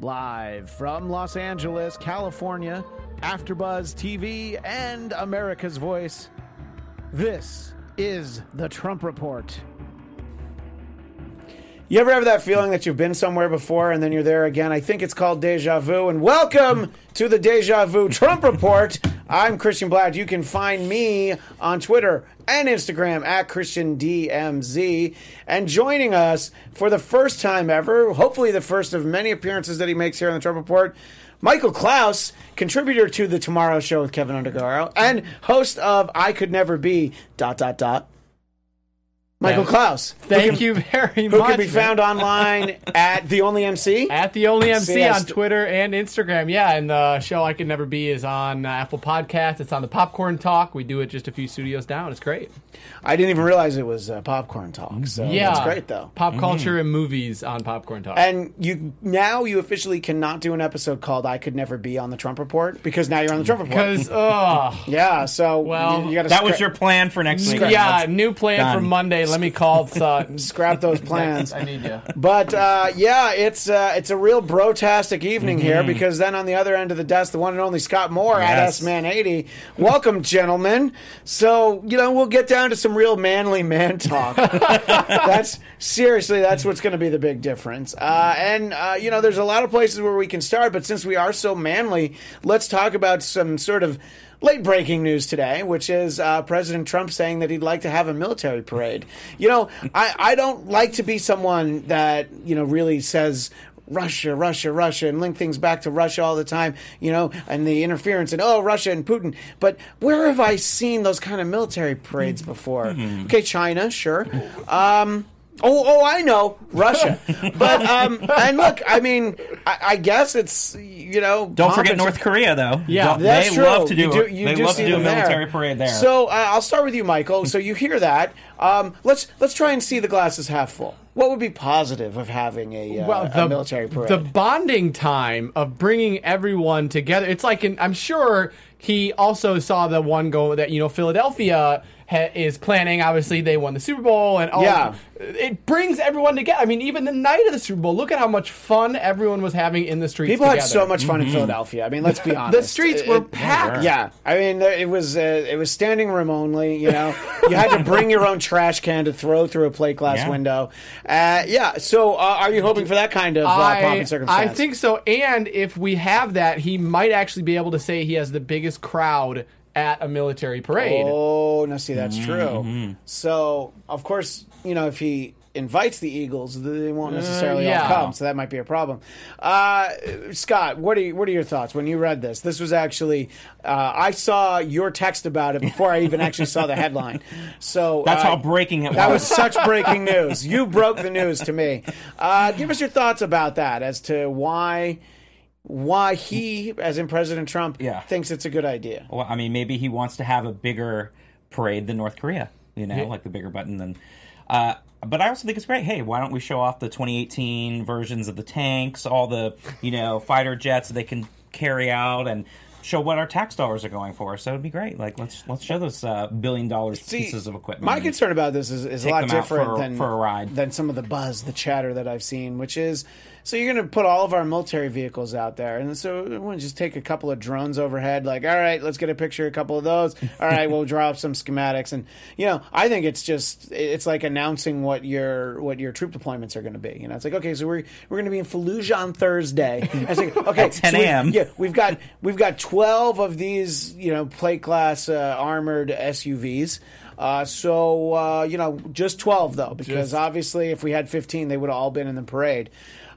Live from Los Angeles, California, AfterBuzz TV and America's Voice. This is the Trump Report. You ever have that feeling that you've been somewhere before and then you're there again? I think it's called deja vu. And welcome to the Deja Vu Trump Report. I'm Christian Blatt. You can find me on Twitter and Instagram at ChristianDMZ. And joining us for the first time ever, hopefully the first of many appearances that he makes here on the Trump Report, Michael Klaus, contributor to the Tomorrow Show with Kevin Undergaro and host of I Could Never Be dot dot dot. Michael Yeah. Klaus. Thank can, you very Who much. Who can be man. found online at the Only MC. at the only MC See, on st- Twitter and Instagram. Yeah, and the show I Could Never Be is on uh, Apple Podcasts. It's on the Popcorn Talk. We do it just a few studios down. It's great. I didn't even realize it was uh, popcorn talk. So Yeah, it's great though. Pop culture and movies on Popcorn Talk. And you now you officially cannot do an episode called "I Could Never Be on the Trump Report" because now you're on the Trump Report. Because, Yeah, so Well, you, you got to That was your plan for next week. yeah, new plan for Done. Monday. Let me call Sutton. scrap those plans. I need you. But uh, yeah, it's uh, it's a real brotastic evening here because then on the other end of the desk, the one and only Scott Moore at Yes. S Man eighty. Welcome, gentlemen. So you know we'll get down to some real manly man talk. that's seriously that's what's going to be the big difference. Uh, and uh, you know there's a lot of places where we can start, but since we are so manly, let's talk about some sort of. Late breaking news today, which is uh, President Trump saying that he'd like to have a military parade. You know, I, I don't like to be someone that, you know, really says Russia, Russia, Russia, and link things back to Russia all the time, you know, and the interference and, oh, Russia and Putin. But where have I seen those kind of military parades before? Okay, China, sure. Um, Oh, oh, I know Russia, but um, and look, I mean, I, I guess it's you know. Don't forget North Korea, though. Yeah, Don't- that's they true. love to do. You do, you they do love see to do a them there. military parade there. So uh, I'll start with you, Michael. So you hear that? Um, let's let's try and see the glasses half full. What would be positive of having a, uh, well, a the, military parade? the bonding time of bringing everyone together. It's like, in, I'm sure he also saw the one go that you know Philadelphia ha- is planning. Obviously, they won the Super Bowl, and all Yeah. it brings everyone together. I mean, even the night of the Super Bowl, look at how much fun everyone was having in the streets. People together. had so much fun in Philadelphia. I mean, let's be honest. The streets It- were it- packed. Yeah, I mean, it was uh, it was standing room only. You know, you had to bring your own trash can to throw through a plate glass Yeah. window. Uh, yeah. So, uh, are you hoping for that kind of uh, pomp and circumstance? I think so. And if we have that, he might actually be able to say he has the biggest crowd at a military parade. Oh, no, see, that's Mm-hmm. true. So, of course, you know, if he invites the Eagles, they won't necessarily Uh, yeah. all come. So that might be a problem. Uh, Scott, what are you, what are your thoughts when you read this? This was actually uh, I saw your text about it before I even actually saw the headline. So That's uh, how breaking it was. That was was. such breaking news. You broke the news to me. Uh, give us your thoughts about that as to why. Why he, as in President Trump, Yeah. thinks it's a good idea. Well, I mean, maybe he wants to have a bigger parade than North Korea. You know, like the bigger button than. Uh, but I also think it's great. Hey, why don't we show off the 2018 versions of the tanks, all the you know fighter jets they can carry out, and show what our tax dollars are going for? So it'd be great. Like let's let's show those uh, billion dollars See, pieces of equipment. My concern about this is, is a lot different for- than for a ride. than some of the buzz, the chatter that I've seen, which is so you're going to put all of our military vehicles out there, and so we want to just take a couple of drones overhead. Like, all right, let's get a picture of a couple of those. All right, we'll draw up some schematics, and you know, I think it's just it's like announcing what your what your troop deployments are going to be. You know, it's like okay, so we're we're going to be in Fallujah on Thursday. And it's like okay, At 10 so a.m.. yeah, we've got we've got twelve of these you know plate glass uh, armored SUVs. Uh, so uh, you know, just twelve though, because Just- obviously if we had fifteen, they would have all been in the parade.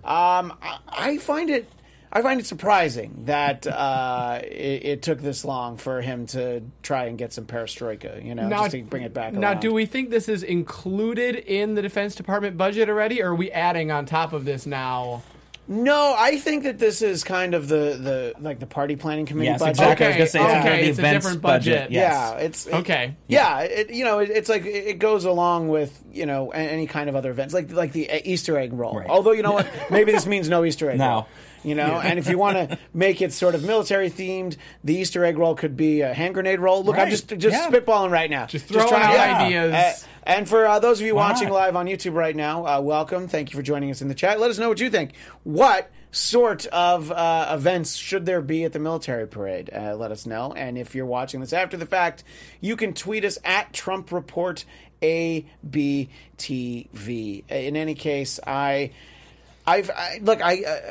Um, I, I find it. I find it surprising that uh, it, it took this long for him to try and get some perestroika, you know, just to bring it back. Now, around. do we think this is included in the Defense Department budget already, or are we adding on top of this now? No, I think that this is kind of the, the like the party planning committee Yes, budget. exactly. I was Okay, gonna say it's okay, under the it's a events different budget. budget. Yes. Yeah, it's it- Okay. Yeah, it, you know, it, it's like it it goes along with you know a- any kind of other events, like like the uh, Easter egg roll. Right. Although you know what, maybe this means no Easter egg. No. roll. You know, and if you want to make it sort of military themed, the Easter egg roll could be a hand grenade roll. Look, I'm Right. just just Yeah. spitballing right now. Just throwing trying out to- yeah. ideas. Uh, and for uh, those of you Why watching live on YouTube right now, uh, welcome. Thank you for joining us in the chat. Let us know what you think. What sort of uh, events should there be at the military parade? Uh, let us know. And if you're watching this after the fact, you can tweet us at Trump Report ABTV. In any case, I. I've I, look. I uh,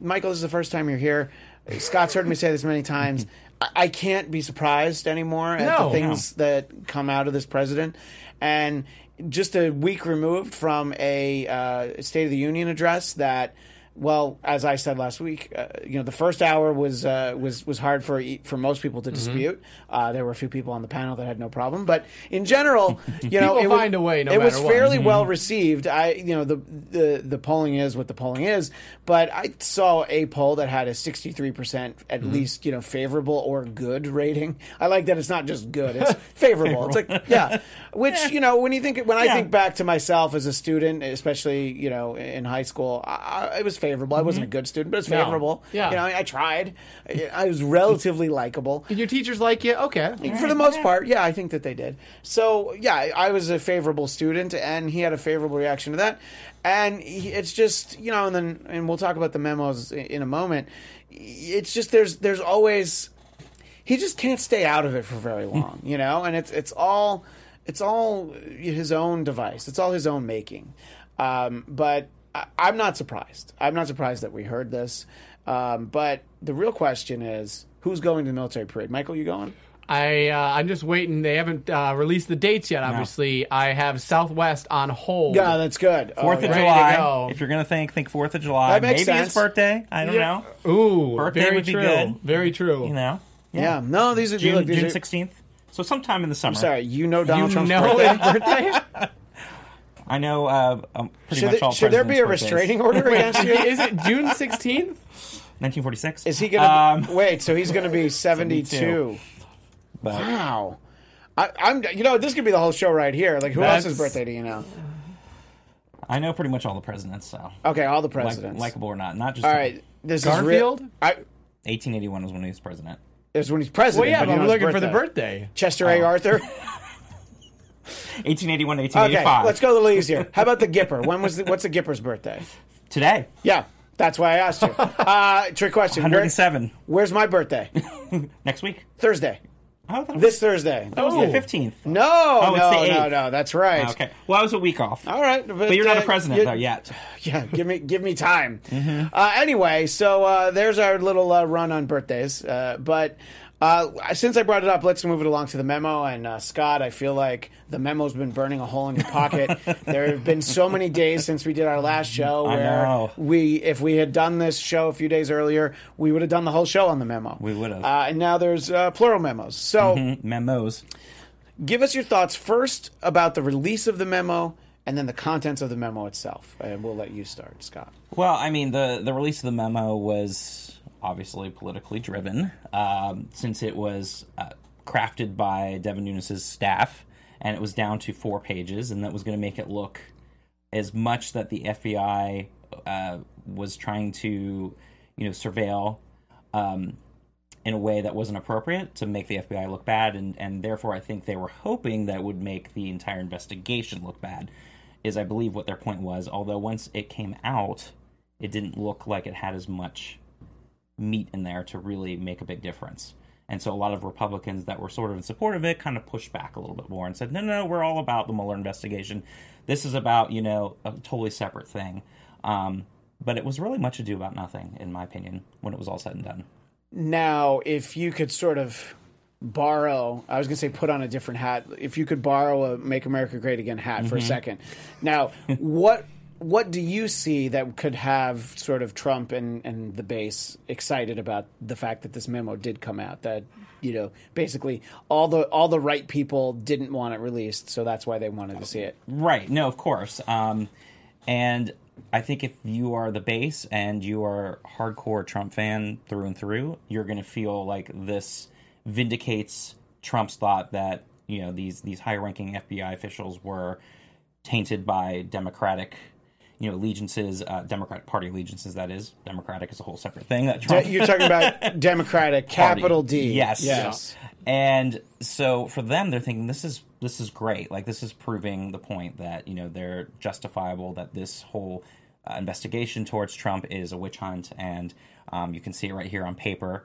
Michael, this is the first time you're here. Scott's heard me say this many times. I, I can't be surprised anymore at No, the things that come out of this president, and just a week removed from a uh, State of the Union address that. Well, as I said last week, uh, you know the first hour was uh, was was hard for for most people to Mm-hmm. dispute. Uh, there were a few people on the panel that had no problem, but in general, you know, it was- find a way no it was what. Mm-hmm. fairly well received. I, you know, the, the the polling is what the polling is, but I saw a poll that had a sixty three percent at Mm-hmm. least, you know, favorable or good rating. I like that it's not just good; it's favorable. It's like, yeah, which you know, when you think when I think back to myself as a student, especially you know in high school, I, it was favorable. I wasn't a good student, but it's Mm-hmm. No. favorable. Yeah. you know, I, I tried. I, I was relatively likable. Did your teachers like you? Okay. For the most part, yeah, I think that they did. So, yeah, I I was a favorable student, and he had a favorable reaction to that. And he, it's just, you know, and then, and we'll talk about the memos in, in a moment. It's just there's there's always he just can't stay out of it for very long, you know, and it's it's all it's all his own device. It's all his own making. Um, but I, I'm not surprised. I'm not surprised that we heard this. Um, but the real question is, who's going to the military parade? Michael, you going? I uh, I'm just waiting. They haven't uh, released the dates yet. Obviously, I have Southwest on hold. Yeah, that's good. Fourth Oh, of yeah. July. go. If you're gonna think, think Fourth of July. That makes Maybe sense. his birthday. I don't Yeah. know. Ooh, Birthday very would be true. good. Very true. You know. Yeah, no, these are June look, these June are- sixteenth. So sometime in the summer. I'm Sorry, you know Donald you Trump's know birthday. his birthday? I know uh, um, pretty Should, much there, all should there be a presidents' birthdays. restraining order against you? Is it June 16th? 1946. Is he gonna Um, wait? So he's gonna be seventy-two. but Wow. I, I'm, you know, this could be the whole show right here. Like, who else's birthday do you know? I know pretty much all the presidents. So Okay, all the like, presidents. likable or not, not just all right, this Garfield? is real. I, 1881 was when he was president. is when he's president. Well, yeah, but but you I'm know his looking for the birthday. Chester A. Arthur. 1881 to Okay, 1885. let's go the leagues here. How about the Gipper? When was the, what's the Gipper's birthday? Today, Yeah, that's why I asked you. Uh, trick question. Where- 107. where's my birthday? Next week. Thursday. Oh, was, This Thursday. that was Oh. the 15th. No, Oh, it's no, the no, 8th. no. That's right. Okay. Well, I was a week off. All right, but, But you're not uh, a president you- though yet. Yeah, give me give me time. Mm-hmm. Uh, anyway, so uh, there's our little uh, run on birthdays. Uh, but uh, since I brought it up, let's move it along to the memo. And uh, Scott, I feel like the memo's been burning a hole in your pocket. there have been so many days since we did our last show where we, if we had done this show a few days earlier, we would have done the whole show on the memo. We would have. Uh, and now there's uh, plural memos. So Mm-hmm. Memos. give us your thoughts first about the release of the memo. And then the contents of the memo itself, and we'll let you start, Scott. Well, I mean, the the release of the memo was obviously politically driven, um, since it was uh, crafted by Devin Nunes's staff, and it was down to four pages, and that was going to make it look as much that the FBI uh, was trying to, you know, surveil. Um, in a way that wasn't appropriate to make the FBI look bad, and, and therefore I think they were hoping that would make the entire investigation look bad, is I believe what their point was. Although once it came out, it didn't look like it had as much meat in there to really make a big difference. And so a lot of Republicans that were sort of in support of it kind of pushed back a little bit more and said, no, no, no, we're all about the Mueller investigation. This is about, you know, a totally separate thing. Um, but it was really much ado about nothing, in my opinion, when it was all said and done. Now, if you could sort of borrow, I was going to say put on a different hat. If you could borrow a "Make America Great Again" hat for a second, now what what do you see that could have sort of Trump and and the base excited about the fact that this memo did come out? That you know, basically all the all the right people didn't want it released, so that's why they wanted to see it. Right. No, of course. Um, and I think if you are the base and you are hardcore Trump fan through and through, you're going to feel like this vindicates Trump's thought that you know these these high-ranking FBI officials were tainted by Democratic. You know allegiances, uh, Democratic Party allegiances. That is, Democratic is a whole separate thing. That Trump De- You're talking about Democratic, capital D. Yes. yes. And so for them, they're thinking this is this is great. Like this is proving the point that you know they're justifiable. That this whole uh, investigation towards Trump is a witch hunt, and um, you can see it right here on paper.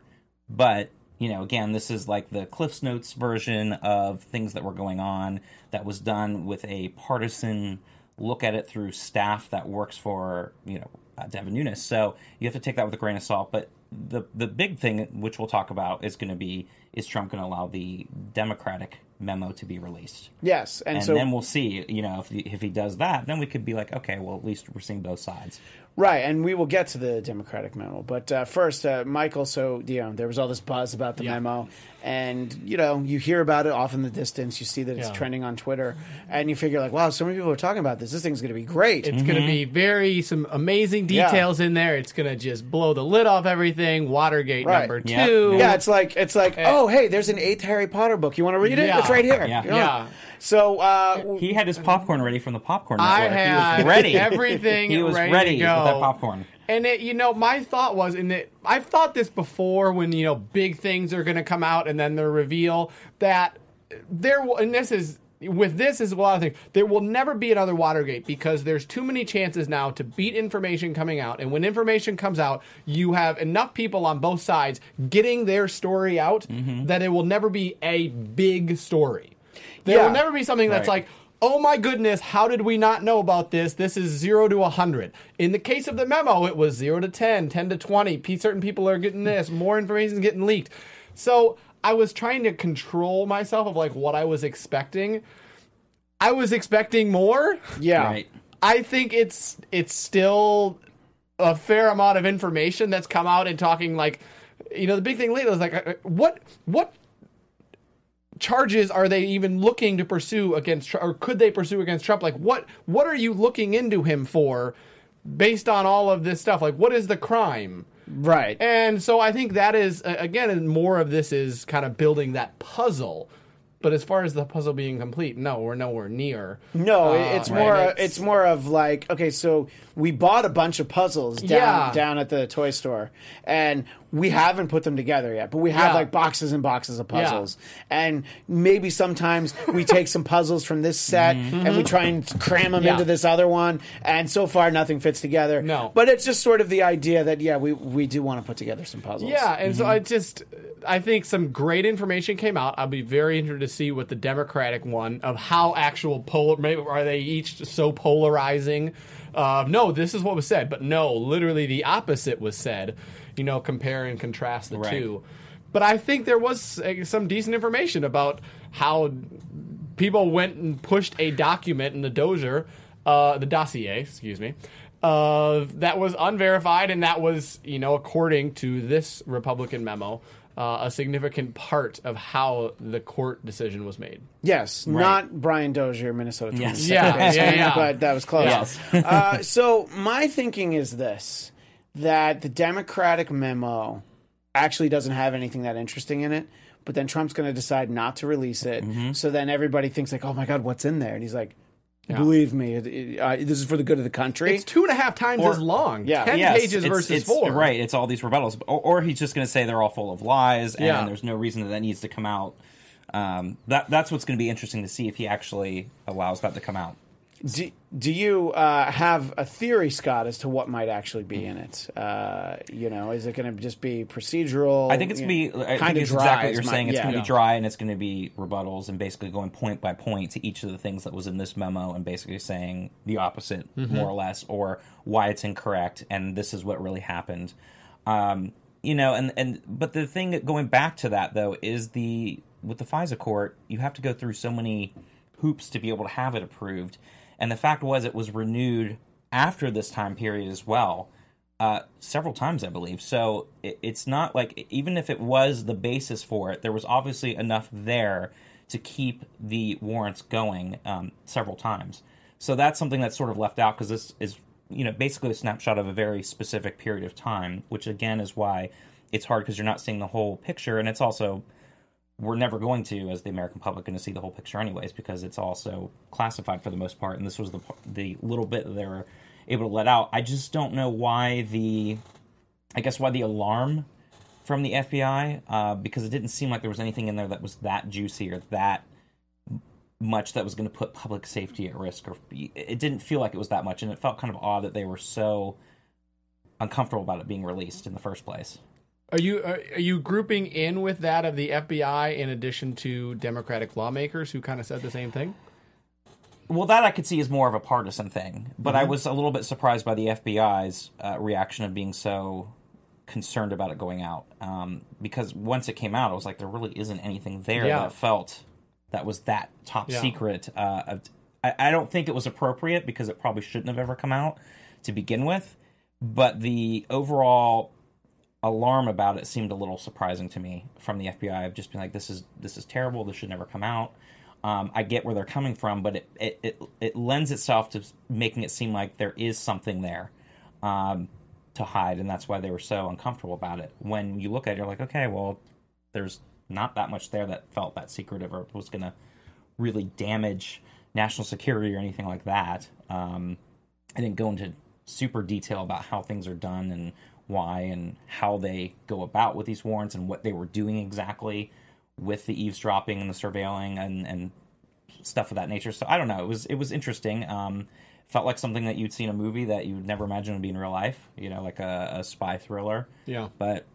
But you know, again, this is like the Cliff's Notes version of things that were going on that was done with a partisan look at it through staff that works for you know uh, Devin Nunes. So you have to take that with a grain of salt. But the the big thing, which we'll talk about, is going to be is Trump going to allow the Democratic memo to be released? Yes, and, And so then we'll see. You know, if he, if he does that, then we could be like, okay, well, at least we're seeing both sides. Right, and we will get to the Democratic memo. But uh, first, uh, Michael, so you know, there was all this buzz about the Yeah. memo, and you know, you hear about it off in the distance. You see that it's Yeah. trending on Twitter, and you figure like, wow, so many people are talking about this. This thing's going to be great. It's going to be very some amazing details in there. It's going to just blow the lid off everything. Watergate Right. number Yeah. two. yeah, it's like it's like, oh, hey, there's an eighth Harry Potter book. You want to read it? Yeah. It's right here. Yeah. You know? Yeah. So, uh, He had his popcorn ready from the popcorn I had he was ready. everything he was ready, ready, to go. with that popcorn. And it, you know, my thought was, and it, I've thought this before when you know big things are going to come out and then the reveal that there will, and this is with this is a lot of things. There will never be another Watergate because there's too many chances now to beat information coming out, and when information comes out, you have enough people on both sides getting their story out Mm-hmm. that it will never be a big story. There Yeah. will never be something that's Right. like. Oh my goodness, how did we not know about this? This is 0 to 100. In the case of the memo, it was 0 to 10, 10 to 20. P- Certain people are getting this, more information is getting leaked. So I was trying to control myself of like what I was expecting. I was expecting more. yeah, Right. I think it's it's still a fair amount of information that's come out and talking like you know the big thing lately was like uh, what what charges are they even looking to pursue against or could they pursue against Trump like what what are you looking into him for based on all of this stuff like what is the crime right. and so I think that is again more of this is kind of building that puzzle but as far as the puzzle being complete no we're nowhere near No, Uh, it's right. more. It's- It's, more of like okay, so we bought a bunch of puzzles down Yeah. down at the toy store, and we haven't put them together yet. But we have Yeah. like boxes and boxes of Yeah. puzzles, and maybe sometimes we take some puzzles from this set and we try and cram them Mm-hmm. Yeah. into this other one. And so far, nothing fits together. No. but it's just sort of the idea that yeah, we we do want to put together some puzzles. Yeah, and Mm-hmm. so I just I think some great information came out. I'll be very interested to see what the Democratic one of how actual polar maybe are they each so polarizing. Uh, no, this is what was said, but no, literally the opposite was said. You know, compare and contrast the Right. two. But I think there was uh, some decent information about how people went and pushed a document in the Dozier, uh, the dossier, excuse me, uh, that was unverified, and that was, you know, according to this Republican memo, uh, a significant part of how the court decision was made. Yes, not Brian Dozier, Minnesota Twins. Yes. Yeah, second yeah, yeah. But that was close. Yes. uh, so my thinking is this: that the Democratic memo actually doesn't have anything that interesting in it. But then Trump's going to decide not to release it. Mm-hmm. So then everybody thinks like, "Oh my God, what's in there?" And he's like, "Believe me, it, it, uh, this is for the good of the country." It's two and a half times Or- as long. Yeah. ten Yes, pages it's- versus it's- four. Right, it's all these rebuttals, or, or he's just going to say they're all full of lies, and Yeah. there's no reason that that needs to come out. Um, that that's what's going to be interesting to see if he actually allows that to come out. Do, do you uh, have a theory, Scott, as to what might actually be in it? Uh, you know, is it going to just be procedural? I think it's going to be. I kind of dry. exactly what you're my- saying. It's yeah. going to be dry, and it's going to be rebuttals, and basically going point by point to each of the things that was in this memo, and basically saying the opposite, Mm-hmm. more or less, or why it's incorrect, and this is what really happened. Um, you know, and and but the thing going back to that though is the with the FISA court, you have to go through so many hoops to be able to have it approved, and the fact was it was renewed after this time period as well uh, several times, I believe. So it, it's not like even if it was the basis for it, there was obviously enough there to keep the warrants going um, several times. So that's something that's sort of left out because this is you know basically a snapshot of a very specific period of time, which again is why it's hard because you're not seeing the whole picture, and it's also we're never going to, as the American public, going to see the whole picture anyways, because it's also classified for the most part, and this was the the little bit that they were able to let out. I just don't know why the, I guess why the alarm from the FBI, uh, because it didn't seem like there was anything in there that was that juicy or that much that was going to put public safety at risk, or it didn't feel like it was that much, and it felt kind of odd that they were so uncomfortable about it being released in the first place. Are you are, are you grouping in with that of the FBI in addition to Democratic lawmakers who kind of said the same thing? Well, that I could see is more of a partisan thing, but I was a little bit surprised by the FBI's uh, reaction of being so concerned about it going out. Um, because once it came out, I was like, there really isn't anything there Yeah. that felt that was that top Yeah. secret. Uh, of- I, I don't think it was appropriate because it probably shouldn't have ever come out to begin with. But the overall alarm about it seemed a little surprising to me from the FBI. I've just been like, this is this is terrible. This should never come out. Um, I get where they're coming from, but it, it, it, it lends itself to making it seem like there is something there um, to hide, and that's why they were so uncomfortable about it. When you look at it, you're like, okay, well, there's not that much there that felt that secretive or was going to really damage national security or anything like that. Um, I didn't go into super detail about how things are done and why and how they go about with these warrants and what they were doing exactly with the eavesdropping and the surveilling and, and stuff of that nature. So I don't know. It was it was interesting. Um, felt like something that you'd see in a movie that you would never imagine would be in real life. You know, like a, a spy thriller. Yeah. But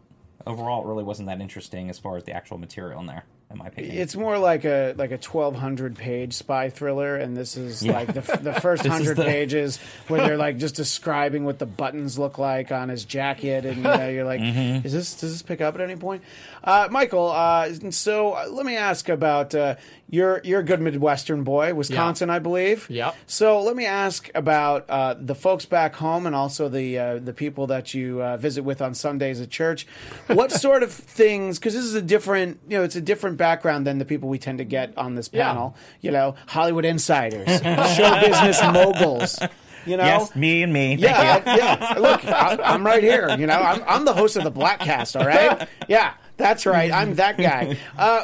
overall, it really wasn't that interesting as far as the actual material in there, in my opinion. It's more like a like a twelve hundred page spy thriller, and this is like the the first hundred the- pages where they're like just describing what the buttons look like on his jacket, and you know, you're like, Mm-hmm. is this does this pick up at any point? Uh, Michael, uh, so uh, let me ask about uh, you're you're a good Midwestern boy, Wisconsin, I believe. Yep. So let me ask about uh, the folks back home and also the uh, the people that you uh, visit with on Sundays at church. What sort of things? Because this is a different, you know, it's a different background than the people we tend to get on this Yeah. panel. You know, Hollywood insiders, show business moguls. You know, yes, me and me. Thank yeah, you. I- yeah. Look, I, I'm right here. You know, I'm, I'm the host of the Blackcast. All right. Yeah, that's right. I'm that guy. Uh,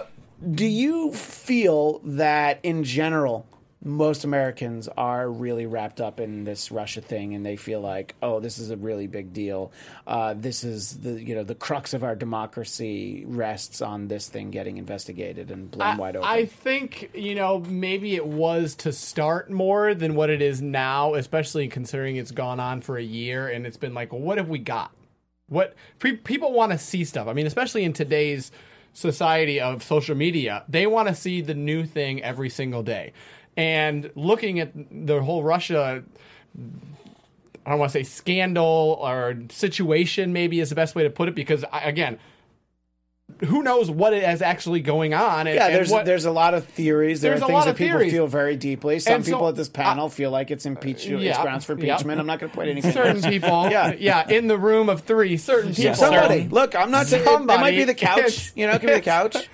do you feel that in general, most Americans are really wrapped up in this Russia thing, and they feel like, oh, this is a really big deal. Uh, this is the you know the crux of our democracy rests on this thing getting investigated and blown wide open. I think you know maybe it was to start more than what it is now, especially considering it's gone on for a year and it's been like, well, what have we got? What pe- people want to see stuff. I mean, especially in today's society of social media, they want to see the new thing every single day. And looking at the whole Russia I don't want to say scandal or situation, maybe is the best way to put it, because I, again, who knows what is actually going on? And, Yeah, there's what, there's a lot of theories. There are a things that people theories. feel very deeply. Some And so, people at this panel feel like it's impeachment. Uh, it's yeah, grounds for yeah. impeachment. I'm not going to put anything. certain people, Yeah. yeah. in the room of three, certain people. Somebody, look, I'm not saying it, it might be the couch. You know, it could be the couch.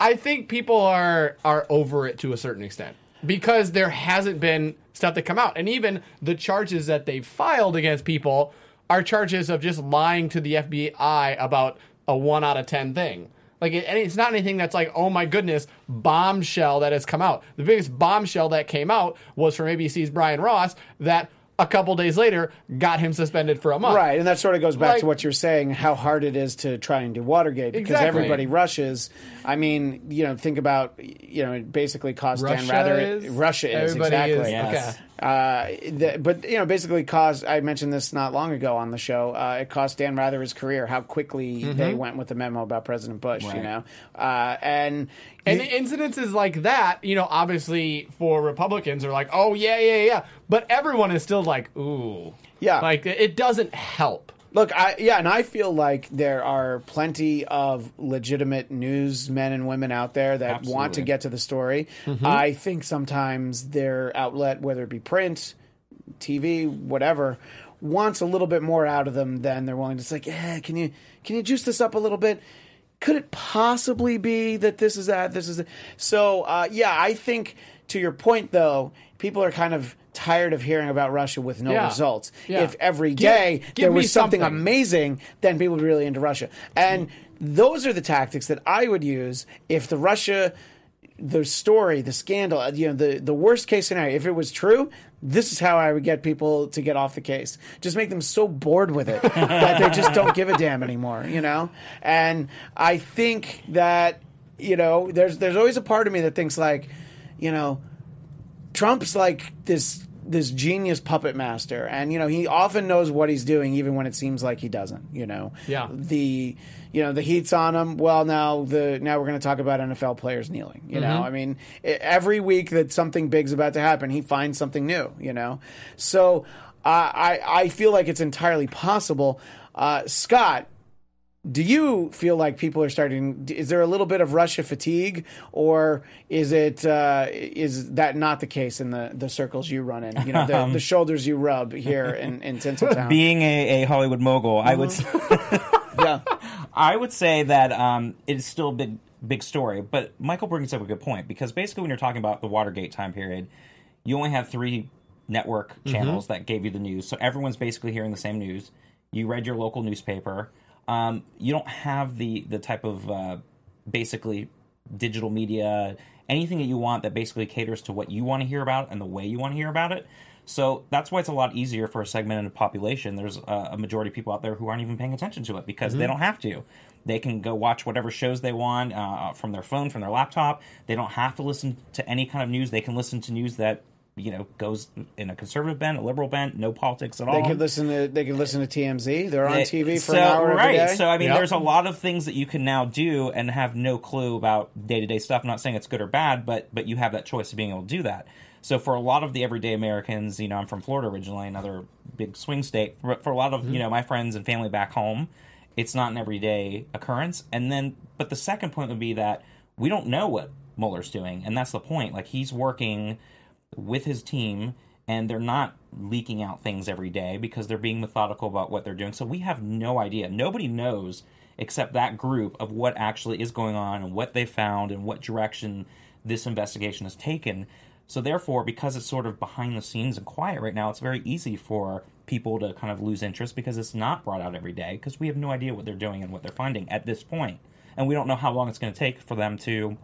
I think people are are over it to a certain extent because there hasn't been stuff that come out, and even the charges that they've filed against people are charges of just lying to the FBI about a one out of ten thing. Like, it, it's not anything that's like, oh my goodness, bombshell that has come out. The biggest bombshell that came out was from ABC's Brian Ross that a couple days later got him suspended for a month. Right, and that sort of goes back Like- to what you're saying, how hard it is to try and do Watergate because Exactly. everybody rushes. I mean, you know, think about, you know, it basically cost Dan Russia Rather. is? Russia is Everybody exactly. is- Yes. Okay. Uh, the, but you know, basically caused. I mentioned this not long ago on the show. Uh, it cost Dan Rather his career. How quickly Mm-hmm. they went with the memo about President Bush. You know, uh, and And you- incidences like that, you know, obviously for Republicans are like, oh yeah, yeah, yeah. But everyone is still like, ooh, Yeah. like it doesn't help. Look, I yeah, and I feel like there are plenty of legitimate newsmen and women out there that want to get to the story. Mm-hmm. I think sometimes their outlet, whether it be print, TV, whatever, wants a little bit more out of them than they're willing to. It's like, yeah, can you can you juice this up a little bit? Could it possibly be that this is that this is that? so? Uh, yeah, I think to your point though, people are kind of tired of hearing about Russia with no Yeah. results. Yeah. If every day Give- give there was something, something. amazing, then people would be really into Russia. And those are the tactics that I would use if the Russia, the story, the scandal, uh, you know, the, the worst case scenario, if it was true, this is how I would get people to get off the case. Just make them so bored with it that they just don't give a damn anymore, you know? And I think that, you know, there's there's always a part of me that thinks like, you know, Trump's like this this genius puppet master, and you know he often knows what he's doing, even when it seems like he doesn't. You know, Yeah. The you know the heat's on him. Well, now the now we're going to talk about NFL players kneeling. You know, I mean, every week that something big's about to happen, he finds something new. You know, so uh, I I feel like it's entirely possible. Uh, Scott, do you feel like people are starting? Is there a little bit of Russia fatigue, or is it uh, is that not the case in the, the circles you run in? You know, the, the shoulders you rub here in in Tinseltown. Being a, a Hollywood mogul, I would yeah, I would say that um, it's still a big big story. But Michael brings up a good point because basically, when you're talking about the Watergate time period, you only have three network channels that gave you the news, so everyone's basically hearing the same news. You read your local newspaper. Um, you don't have the the type of uh, basically digital media, anything that you want that basically caters to what you want to hear about and the way you want to hear about it. So that's why it's a lot easier for a segment of the population. There's a, a majority of people out there who aren't even paying attention to it because they don't have to. They can go watch whatever shows they want uh, from their phone, from their laptop. They don't have to listen to any kind of news. They can listen to news that you know goes in a conservative bent, a liberal bent, no politics at all. they could listen to they could listen to TMZ. They're on They- TV for so, an hour right. every day. So I mean, Yep. there's a lot of things that you can now do and have no clue about day to day stuff. I'm not saying it's good or bad, but but you have that choice of being able to do that. So for a lot of the everyday Americans, you know, I'm from Florida originally, another big swing state. But for a lot of Mm-hmm. you know my friends and family back home, it's not an everyday occurrence. And then, but the second point would be that we don't know what Mueller's doing, and that's the point. Like he's working with his team and they're not leaking out things every day because they're being methodical about what they're doing. So we have no idea. Nobody knows except that group of what actually is going on and what they found and what direction this investigation has taken. So therefore, because it's sort of behind the scenes and quiet right now, it's very easy for people to kind of lose interest because it's not brought out every day because we have no idea what they're doing and what they're finding at this point. And we don't know how long it's going to take for them to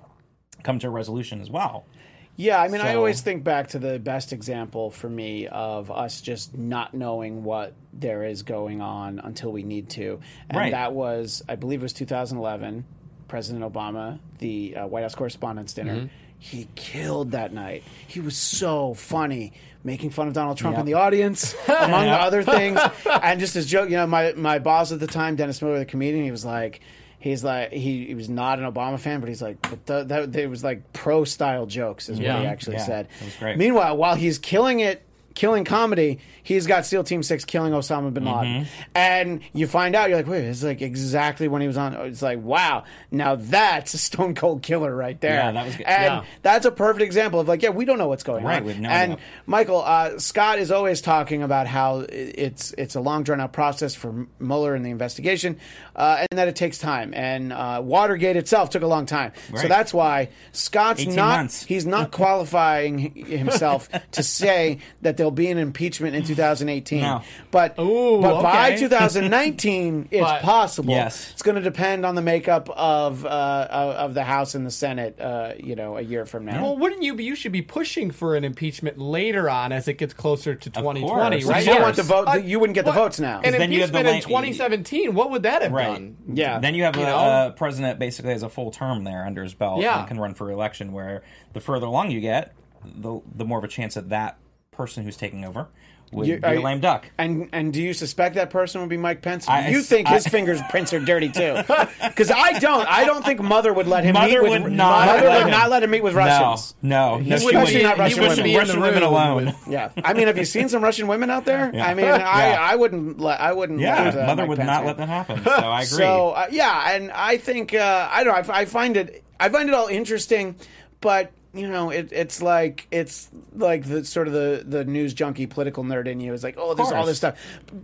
come to a resolution as well. Yeah, I mean, I always think back to the best example for me of us just not knowing what there is going on until we need to, and Right. that was, I believe, it was 2011. President Obama, the uh, White House Correspondents' Dinner. Mm-hmm. He killed that night. He was so funny, making fun of Donald Trump Yep. in the audience, among other things. And just as joke, you know, my, my boss at the time, Dennis Miller, the comedian, he was like, he's like, he, he was not an Obama fan, but he's like, but the, that, it was like pro style jokes, is what he actually Yeah, said. it was great. Meanwhile, while he's killing it, killing comedy, he's got SEAL Team Six killing Osama bin Laden, Mm-hmm. and you find out you're like, wait, it's like exactly when he was on. It's like, wow, now that's a stone cold killer right there. Yeah, that was good. And Yeah. that's a perfect example of like, yeah, we don't know what's going Right, on. we have no and idea. Michael uh, Scott is always talking about how it's it's a long drawn out process for Mueller and the investigation, uh, and that it takes time. And uh, Watergate itself took a long time, so that's why Scott's not months. he's not qualifying himself to say that there'll be an impeachment in 2018. No. But Ooh, but by 2019, it's But- possible. Yes. it's going to depend on the makeup of uh, of of the House and the Senate. Uh, you know, a year from now. Well, wouldn't you be? You should be pushing for an impeachment later on as it gets closer to 2020, course. right? you don't want the vote. Uh, you wouldn't get the votes now. An then you have the impeachment in 2017. What would that have Right. done? yeah. Then you have You a, know? a president basically has a full term there under his belt Yeah. and can run for election. Where the further along you get, the the more of a chance that that person who's taking over would You- be a lame duck. And and do you suspect that person would be Mike Pence? I- you think I- his fingerprints are dirty too? Because I don't. I don't think Mother would let him Mother meet with. would not Mother let would him. not let him meet with Russians. No, no, no, He wouldn't wouldn't- be- not Russian wouldn't women. Russian women alone. with- Yeah, I mean, have you seen some Russian women out there? Yeah. I mean, Yeah. I, I wouldn't let I wouldn't. Yeah, let, uh, mother Mike would Pence not in. let that happen. So I agree. So uh, yeah, and I think uh, I don't know. I, I find it I find it all interesting, but you know, it, it's like it's like the sort of the the news junkie political nerd in you is like, oh, there's all this stuff.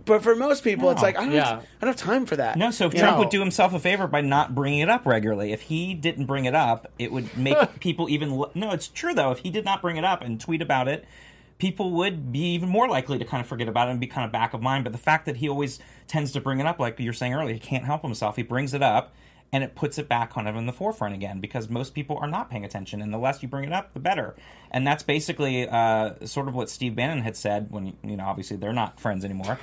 But for most people, it's like I don't, Yeah. have, I don't have time for that. No, so if Trump know? would do himself a favor by not bringing it up regularly. If he didn't bring it up, it would make people even. l- No, it's true though. If he did not bring it up and tweet about it, people would be even more likely to kind of forget about it and be kind of back of mind. But the fact that he always tends to bring it up, like you were saying earlier, he can't help himself. He brings it up. And it puts it back kind of in the forefront again because most people are not paying attention, and the less you bring it up, the better. And that's basically uh, sort of what Steve Bannon had said when you know obviously they're not friends anymore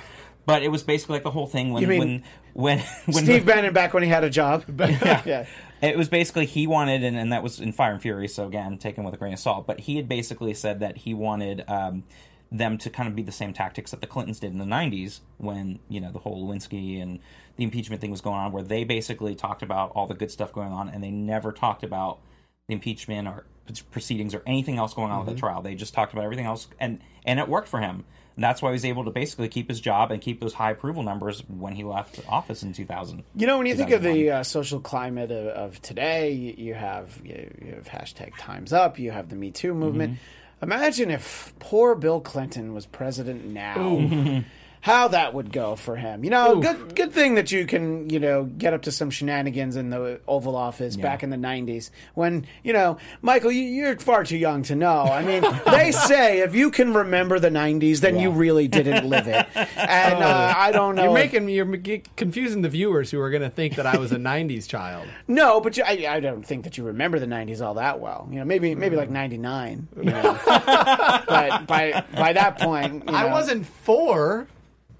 But it was basically like the whole thing when when when when Steve Bannon back when he had a job. yeah. It was basically he wanted, and, and that was in Fire and Fury, so again, taken with a grain of salt. But he had basically said that he wanted um, them to kind of be the same tactics that the Clintons did in the '90s when you know the whole Lewinsky and the impeachment thing was going on, where they basically talked about all the good stuff going on, and they never talked about the impeachment or proceedings or anything else going on with the trial. They just talked about everything else, and and it worked for him. And that's why he was able to basically keep his job and keep those high approval numbers when he left office in 2000. You know, when you think of the uh, social climate of, of today, you, you have you, you have hashtag Times Up, you have the Me Too movement. Imagine if poor Bill Clinton was president now. How that would go for him. You know, Oof. good good thing that you can, you know, get up to some shenanigans in the Oval Office back in the 90s when, you know, Michael, you, you're far too young to know. I mean, they say if you can remember the 90s, then you really didn't live it. And uh, I don't know. You're if- making you're confusing the viewers who are going to think that I was a '90s child. No, but you, I, I don't think that you remember the '90s all that well. You know, maybe maybe Mm. like '99. You know? but by by that point, you I wasn't four.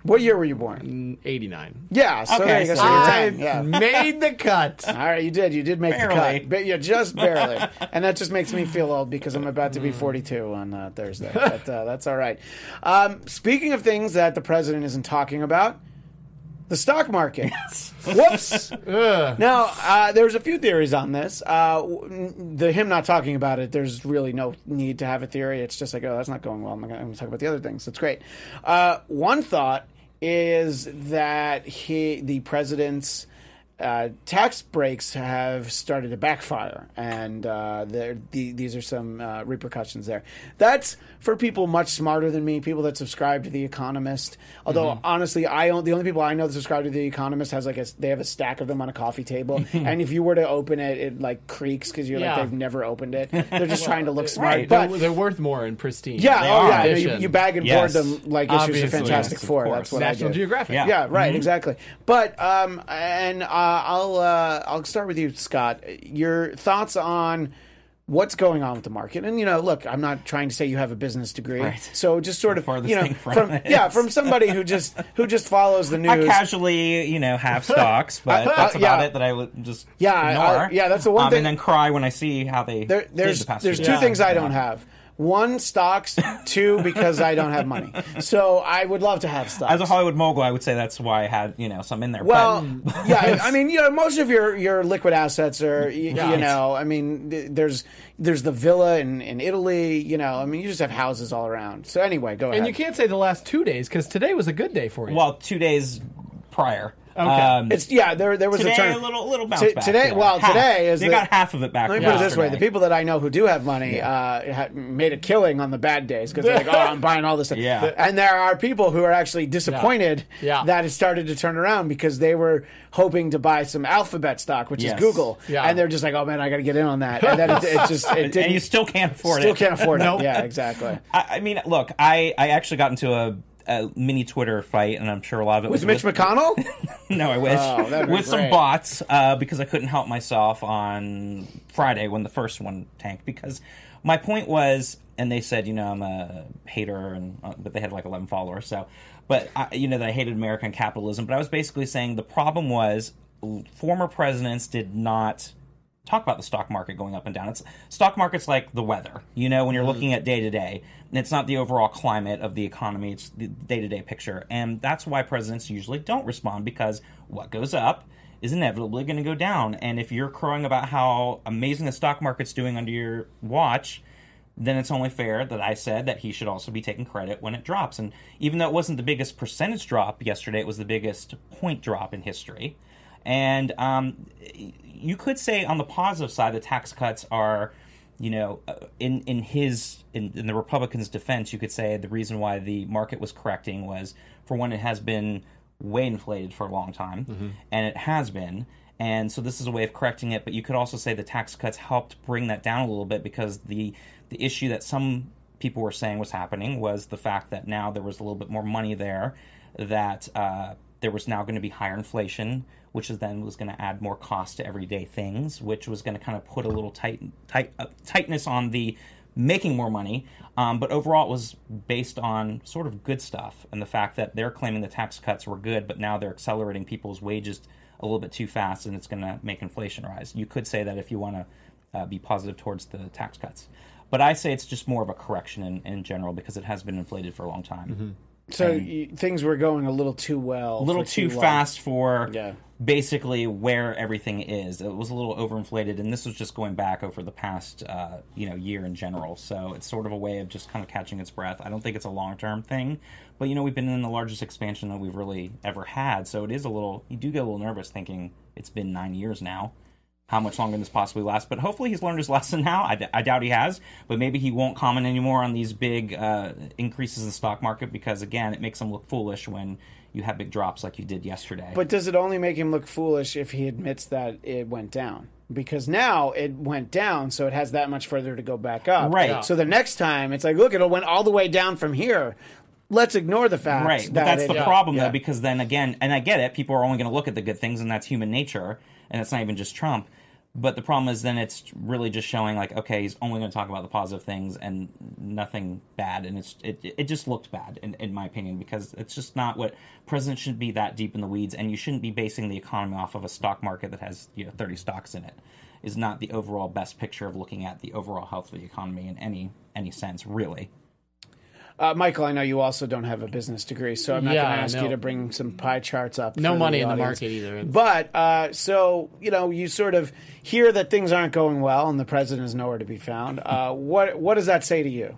What year were you born? '89. Yeah, so Okay, there you go. so So you're I 10. Yeah. made the cut. All right, you did. You did make Barely. the cut, but yeah, just barely. and that just makes me feel old because I'm about to Mm. be 42 on uh, Thursday. But uh, that's all right. Um, speaking of things that the president isn't talking about, the stock market. Whoops. Now, uh, there's a few theories on this. Uh, the him not talking about it, there's really no need to have a theory. It's just like, oh, that's not going well. I'm going to talk about the other things. That's great. Uh, one thought is that he, the president's uh, tax breaks have started to backfire, and uh, the, these are some uh, repercussions there. That's for people much smarter than me, people that subscribe to The Economist. Although honestly, I the only people I know that subscribe to The Economist has like a they have a stack of them on a coffee table, and if you were to open it, it like creaks because you're Yeah. like they've never opened it. They're just trying to look smart, right. but. they're, they're worth more in pristine. yeah, They oh yeah, you, you bag and Yes. board them like issues Obviously. of Fantastic Yes, Four. That's what National I do. Geographic. Yeah. Yeah, right, exactly. But um, and uh, I'll uh, I'll start with you, Scott. Your thoughts on what's going on with the market? And you know, look, I'm not trying to say you have a business degree, Right. so just sort of Farthest you know, from yeah, from somebody who just who just follows the news I casually, you know, have stocks, but Uh, uh, that's about yeah. it. That I would just Yeah, ignore. I- yeah, that's the one um, thing- And then cry when I see how they There, there's the past there's two days. things I Yeah. don't have. One stocks, two because I don't have money. So I would love to have stocks. As a Hollywood mogul, I would say that's why I had you know some in there. Well, but, yeah, I mean, you know, most of your your liquid assets are, you, Yeah. you know, I mean, there's there's the villa in, in Italy, you know, I mean, you just have houses all around. So anyway, go ahead. And you can't say the last two days because today was a good day for you. well, two days prior. Okay. Um, It's yeah, there there was today a turn. a little little bounce T- back. today- yeah. well, Half. today is they the- got half of it back. Let me put it this way: the people that I know who do have money uh, ha- made a killing on the bad days because they're like, "Oh, I'm buying all this stuff." Yeah. and there are people who are actually disappointed Yeah. that it started to turn around because they were hoping to buy some Alphabet stock, which Yes. is Google, Yeah. and they're just like, "Oh man, I got to get in on that," and then it, it just it didn't. and you still can't afford still it. Still can't afford Nope. it. Yeah, exactly. I, I mean, look, I, I actually got into a, a mini Twitter fight, and I'm sure a lot of it With was Mitch with, McConnell, No, I wish. Oh, with some bots uh, because I couldn't help myself on Friday when the first one tanked. Because my point was, and they said, you know, I'm a hater, and uh, but they had like 11 followers. So, but I, you know, that I hated American capitalism. But I was basically saying the problem was former presidents did not talk about the stock market going up and down. It's stock market's like the weather. You know, when you're looking at day to day, it's not the overall climate of the economy. It's the day to day picture, and that's why presidents usually don't respond because what goes up is inevitably going to go down. And if you're crowing about how amazing the stock market's doing under your watch, then it's only fair that I said that he should also be taking credit when it drops. And even though it wasn't the biggest percentage drop yesterday, it was the biggest point drop in history. And um, you could say on the positive side, the tax cuts are, you know, uh, in in his in, in the Republicans' defense, you could say the reason why the market was correcting was for one, it has been way inflated for a long time, and it has been. And so this is a way of correcting it, but you could also say the tax cuts helped bring that down a little bit because the the issue that some people were saying was happening was the fact that now there was a little bit more money there, that uh, there was now going to be higher inflation, which is then was going to add more cost to everyday things, which was going to kind of put a little tight, tight uh, tightness on the making more money. Um, but overall, it was based on sort of good stuff and the fact that they're claiming the tax cuts were good, but now they're accelerating people's wages a little bit too fast, and it's going to make inflation rise. You could say that if you want to uh, be positive towards the tax cuts. But I say it's just more of a correction in, in general because it has been inflated for a long time. So you, things were going a little too well. A little for too fast for Yeah. basically where everything is. It was a little overinflated, and this was just going back over the past uh, you know year in general. So it's sort of a way of just kind of catching its breath. I don't think it's a long term thing, but you know we've been in the largest expansion that we've really ever had, so it is a little. You do get a little nervous thinking it's been nine years now. How much longer this possibly lasts? But hopefully he's learned his lesson now. I, d- I doubt he has, but maybe he won't comment anymore on these big uh, increases in the stock market because again, it makes him look foolish when you have big drops like you did yesterday. But does it only make him look foolish if he admits that it went down? Because now it went down, so it has that much further to go back up. Right. Yeah. So the next time, it's like, look, it went all the way down from here. Let's ignore the fact Right, that that's it- the problem Yeah. though, because then again, and I get it, people are only going to look at the good things, and that's human nature, and it's not even just Trump. But the problem is then it's really just showing like, okay, he's only going to talk about the positive things and nothing bad, and it's it it just looked bad in, in my opinion because it's just not what presidents should be that deep in the weeds, and you shouldn't be basing the economy off of a stock market that has you know thirty stocks in it. Is not the overall best picture of looking at the overall health of the economy in any any sense, really. Uh, Michael, I know you also don't have a business degree, so I'm not Yeah, going to ask no. you to bring some pie charts up. No for money in the market either. But uh, so you know, you sort of hear that things aren't going well, and the president is nowhere to be found. Uh, what what does that say to you?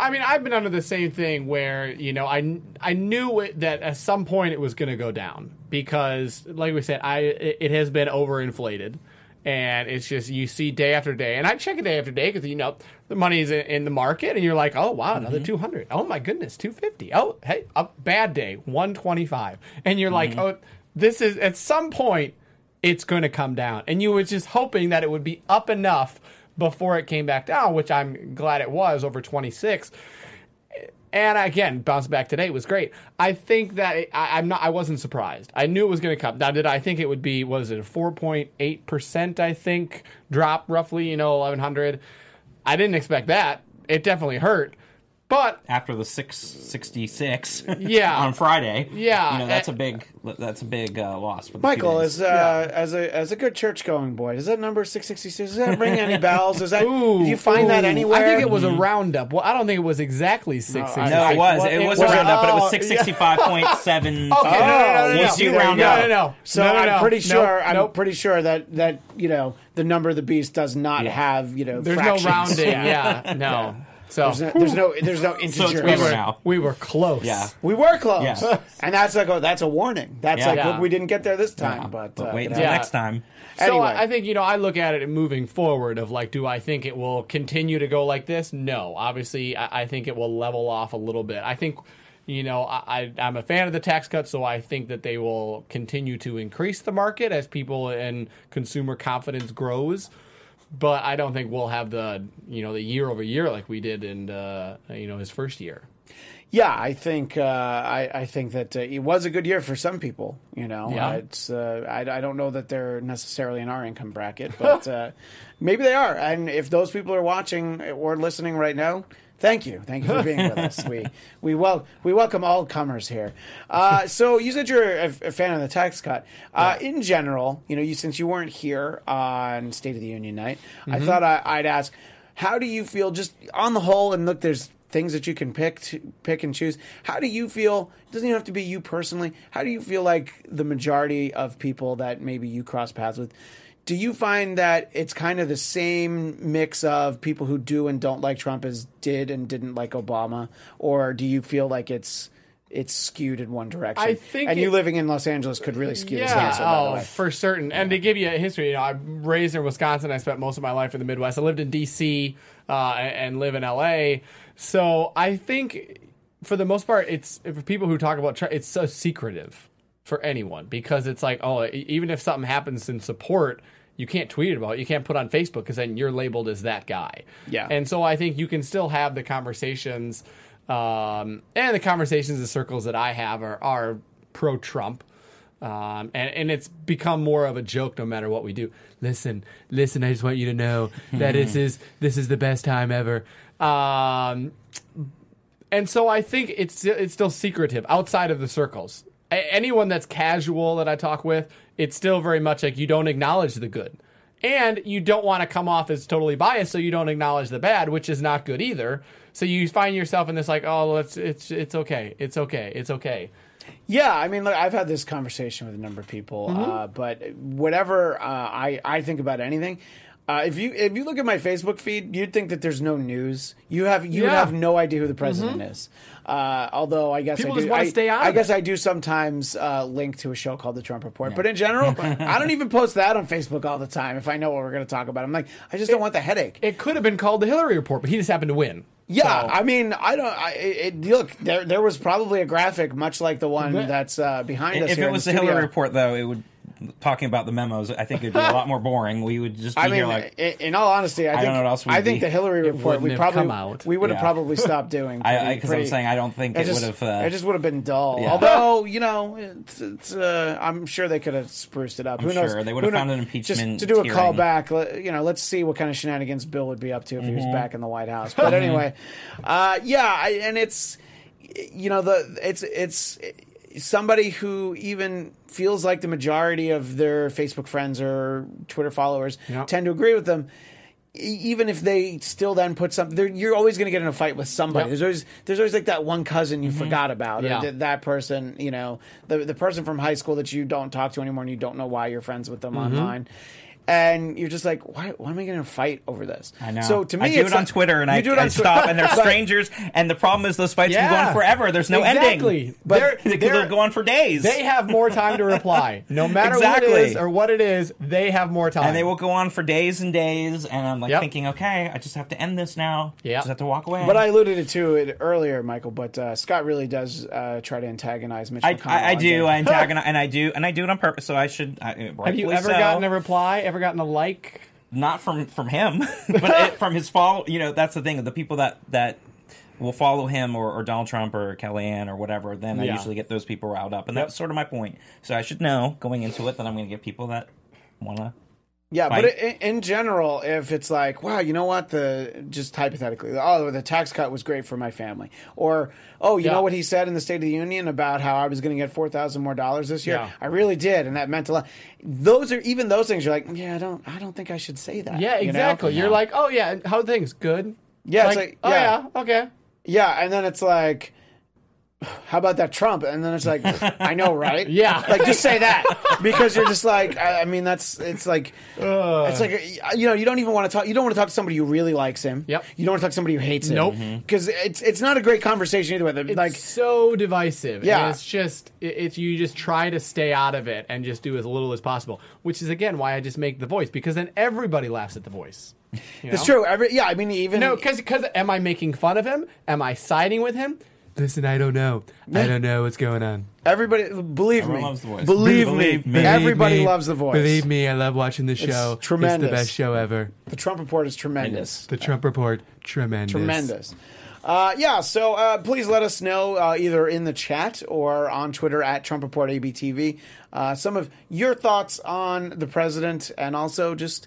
I mean, I've been under the same thing where you know I I knew it, that at some point it was going to go down because, like we said, I it, it has been overinflated, and it's just you see day after day, and I check it day after day because you know the money's in, in the market, and you're like, oh wow, another mm-hmm. two hundred. Oh my goodness, two fifty. Oh hey, a bad day, one twenty five, and you're like, mm-hmm. oh, this is at some point it's going to come down, and you were just hoping that it would be up enough before it came back down, which I'm glad it was over 26. And again, bounce back today was great. I think that it, I, I'm not. I wasn't surprised. I knew it was going to come. Now, did I think it would be? Was it a 4.8 percent? I think drop roughly. You know, 1100. I didn't expect that. It definitely hurt. But after the six sixty six. Yeah. on Friday. Yeah, you know that's a big that's a big uh, loss for the Michael, two as uh, as a as a good church going boy, does that number six sixty six? Does that ring any bells? Is that ooh, do you find that anywhere? I think it was a roundup. Well, I don't think it was exactly 660. no, it was it it was was- a roundup, but it oh, was six sixty five point seven. Okay, no, no, no, no, no, Once no. you No, round no, up. no, no. So no, no, I'm pretty Nope, sure I'm nope. pretty sure that that you know the number of the beast does not Yeah. have you know There's fractions. no rounding. Yeah, no. So There's no there's no, there's no integer. it's we were now. we were close. Yeah. We were close, Yeah. and that's like a, that's a warning. That's Yeah. like Yeah. we didn't get there this time, Yeah, but, but uh, wait until Yeah. next time. So Anyway. I I think you know I look at it moving forward of like, do I think it will continue to go like this? No, obviously I, I think it will level off a little bit. I think you know I, I I'm a fan of the tax cuts, so I think that they will continue to increase the market as people and consumer confidence grows. But I don't think we'll have the you know the year over year like we did in uh, you know his first year. Yeah, I think uh, I, I think that uh, it was a good year for some people. You know, Yeah. it's uh, I, I don't know that they're necessarily in our income bracket, but uh, maybe they are. And if those people are watching or listening right now, thank you, thank you for being with us. We we well we welcome all comers here. Uh, so you said you're a, a fan of the tax cut. Uh, In general, you know, you since you weren't here on State of the Union night, I thought I, I'd ask, how do you feel just on the whole? And look, there's things that you can pick to, pick and choose. How do you feel? It doesn't even have to be you personally. How do you feel like the majority of people that maybe you cross paths with? Do you find that it's kind of the same mix of people who do and don't like Trump as did and didn't like Obama, or do you feel like it's it's skewed in one direction? I think and it- you living in Los Angeles could really skew this answer. by the oh, way. for certain. And to give you a history, you know, I'm raised in Wisconsin. I spent most of my life in the Midwest. I lived in D.C. Uh, and and live in L.A. So I think, for the most part, it's for people who talk about Trump, it's so secretive for anyone because it's like, oh, e- even if something happens in support. You can't tweet about it. You can't put on Facebook because then you're labeled as that guy. Yeah. And so I think you can still have the conversations, um, and the conversations, the circles that I have are, are pro Trump. Um, and, and it's become more of a joke no matter what we do. Listen, listen, I just want you to know that this is this is the best time ever. Um, and so I think it's it's still secretive outside of the circles. A- anyone that's casual that I talk with, it's still very much like you don't acknowledge the good. And you don't want to come off as totally biased, so you don't acknowledge the bad, which is not good either. So you find yourself in this like, oh, let's it's it's okay, it's okay, it's okay. Yeah, I mean, look, I've had this conversation with a number of people, Mm-hmm. uh, but whatever uh, I I think about anything. Uh, if you if you look at my Facebook feed, you'd think that there's no news. You have you Yeah. Mm-hmm. have no idea who the president is. Uh, although I guess People I do, just wanna I, stay out I guess it. I do sometimes uh, link to a show called The Trump Report. But in general, I don't even post that on Facebook all the time. If I know what we're going to talk about, I'm like, I just don't want the headache. It could have been called the Hillary Report, but he just happened to win. Yeah, So- I mean, I don't. I, it, it- look, there there was probably a graphic much like the one But- that's uh, behind us. If here it was the the Hillary report, though, it would talking about the memos. I think it'd be a lot more boring. We would just be I here like. in, in all honesty, I, think don't know what else we'd I think be. the Hillary report wouldn't we have probably come out. we would have Yeah. probably stopped doing. I- pretty- I- 'cause I'm saying I don't think it just, would've, uh, it just would have been dull. Yeah. Although you know, it's, it's uh, I'm sure they could have spruced it up. Who knows? sure. They would have found kno- an impeachment Just to do a hearing. callback, let- you know, let's see what kind of shenanigans Bill would be up to if he was Mm-hmm. back in the White House. But anyway, uh, yeah, I, and it's you know the it's it's somebody who even feels like the majority of their Facebook friends or Twitter followers Yeah. tend to agree with them. Even if they still then put something, you're always going to get in a fight with somebody. Yep. There's always there's always like that one cousin you mm-hmm. forgot about, or Yeah. th- that person, you know, the the person from high school that you don't talk to anymore, and you don't know why you're friends with them mm-hmm. online. And you're just like, why, why am I going to fight over this? I know. So to me, I do it's it on like- Twitter, and I, do it I on Twi- stop, and they're strangers. And the problem is, those fights can go on forever. There's no ending. Exactly. ending. But They're, they're- they'll go on for days. They have more time to reply. No matter what it Exactly. or what it is, they have more time. and they will go on for days and days. And I'm like Yep. thinking, okay, I just have to end this now. Yep. just have to walk away. But I alluded to it earlier, Michael. But uh, Scott really does uh, try to antagonize Mitch I. I, I on do. I antagonize, and I do, and I do it on purpose. So I should. I, have you ever so. gotten a reply? Ever gotten a like? not from from him, but it, from his follow. You know, that's the thing. The people that that will follow him or, or Donald Trump or Kellyanne or whatever, then I usually get those people riled up, and Yep. that's sort of my point. So I should know going into it that I'm going to get people that want to. Yeah, fight. but in, in general, if it's like, wow, you know what, the just hypothetically, oh, the tax cut was great for my family, or oh, you Yeah. know what he said in the State of the Union about how I was going to get four thousand more dollars this year, Yeah. I really did, and that meant a lot. Those are even those things. You're like, yeah, I don't, I don't think I should say that. Yeah, you know? exactly. You're like, oh yeah, how are things? Good. Yeah, it's like- oh yeah. yeah, okay. yeah, and then it's like. How about that Trump? And then it's like, I know, right? Yeah. like just say that because you're just like, I, I mean, that's it's like, it's like uh, you know, you don't even want to talk. You don't want to talk to somebody who really likes him. Yep. You don't want to talk to somebody who hates him. Nope. Because it's it's not a great conversation either way. It's Like, so divisive. Yeah. And it's just i- if you just try to stay out of it and just do as little as possible, which is again why I just make the voice because then everybody laughs at the voice. You it's know? true. Every yeah, I mean, even No, because am I making fun of him? Am I siding with him? Listen, I don't know. I don't know what's going on. everybody believe Everyone me, loves The Voice. believe, Believe me, me. everybody loves the voice. Believe me, I love watching the show. tremendous. It's the best show ever. the Trump report is tremendous. The Trump Report, tremendous. Tremendous. Uh, yeah, so uh, please let us know uh, either in the chat or on Twitter at Trump Report ABTV uh, some of your thoughts on the president and also just